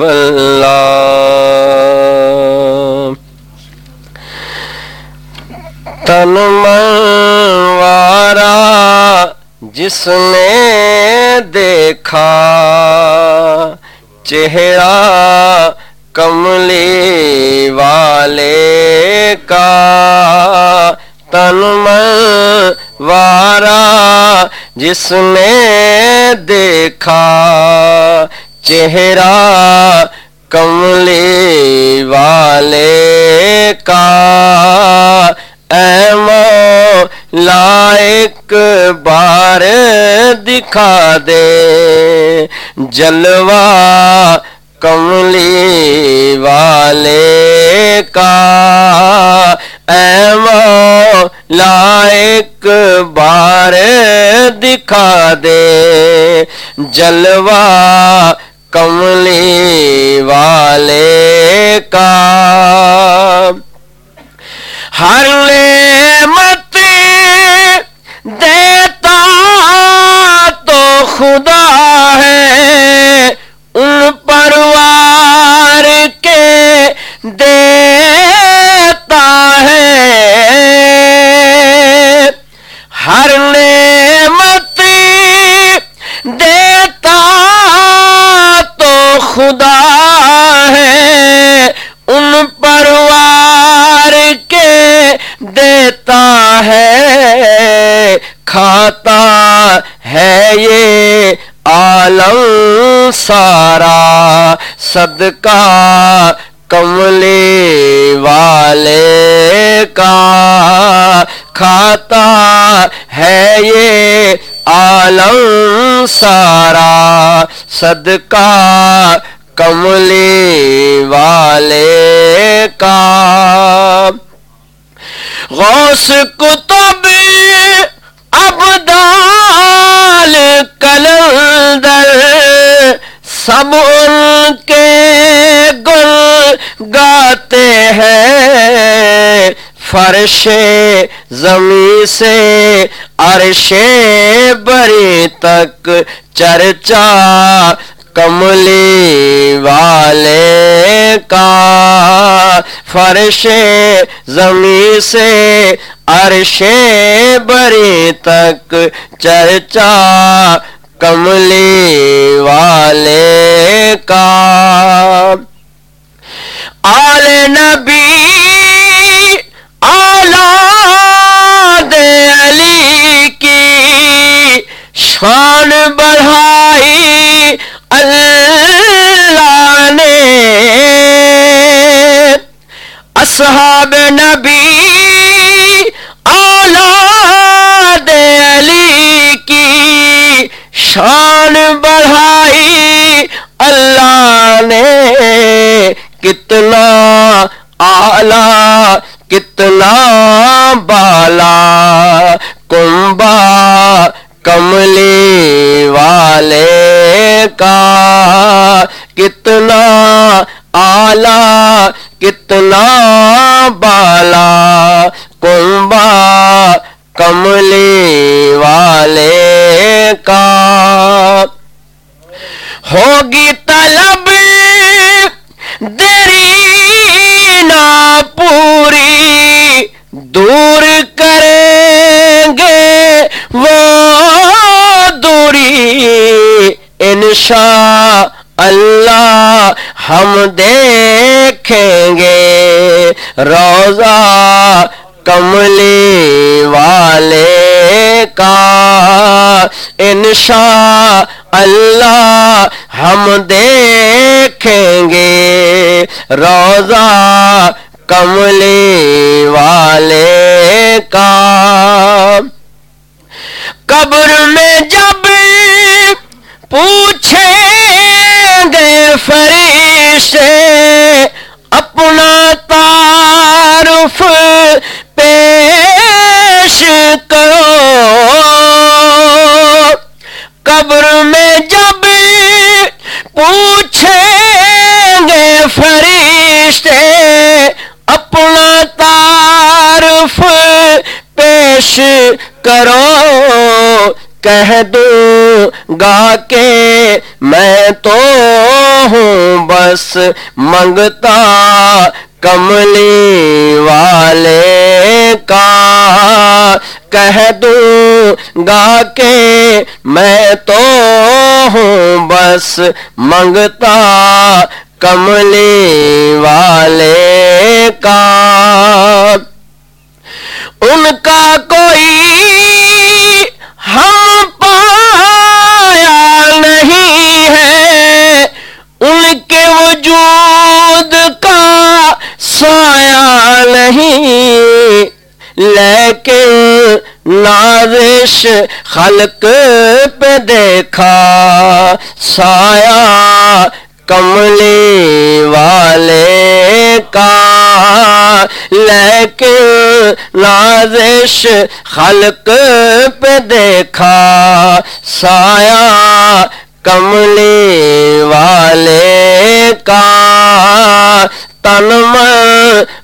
اللہ۔ تن منوارا جس نے دیکھا چہرہ کملی والے کا تن منوارا جس نے دیکھا چہرہ کملی والے کا۔ اے مولا، ایک بار دکھا دے، جلوہ کملی والے کا اے مولا بار دکھا دے۔ جلوہ کملی والے کا۔ ہر نعمت ان کے دیتا ہے۔ ہر نعمت دیتا تو خدا ہے۔ ان پروار کے دیتا ہے۔ کھاتا ہے یہ عالم۔ سارا صدقہ کملے والے کا کھاتا ہے یہ عالم سارا صدقہ کملی والے کا غوث کتب ابدال کلندر سب ان کے گل گاتے ہیں۔ فرش زمیں سے عرش بری تک چرچا کملی والے کا۔ فرش زمیں سے عرش بری تک چرچا کملی والے کا۔ آل نبی اولاد علی کی شان بڑھائی اللہ نے۔ اصحاب نبی کتنا اعلی، کتنا بالا کنبا کملی والے کا کتنا آلہ کتنا بالا کنبا کملی والے کا۔ ہوگی طلب دری نہ پوری دور کریں گے وہ دوری۔ انشاء اللہ ہم دیکھیں گے روزہ کملی والے کا۔ انشاء اللہ ہم دیکھیں گے روزہ کملی والے کا۔ قبر میں جب پوچھیں گے فرشتے گا کہ میں تو ہوں بس منگتا کملی والے کا۔ کہہ دوں گا کہ میں تو ہوں بس منگتا کملی والے کا۔ ان کا کوئی سایہ نہیں لیکن نازش خلق پہ دیکھا، سایہ کملی والے کا۔ لیکن نازش خلق پہ دیکھا، سایہ کملی والے کا۔ تن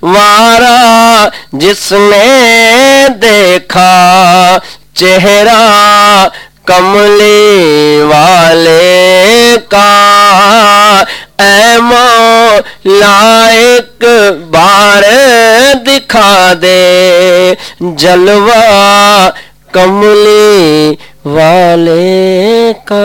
وارا جس نے دیکھا چہرہ کملی والے کا۔ اے لائق بار دکھا دے جلوہ کملی والے کا۔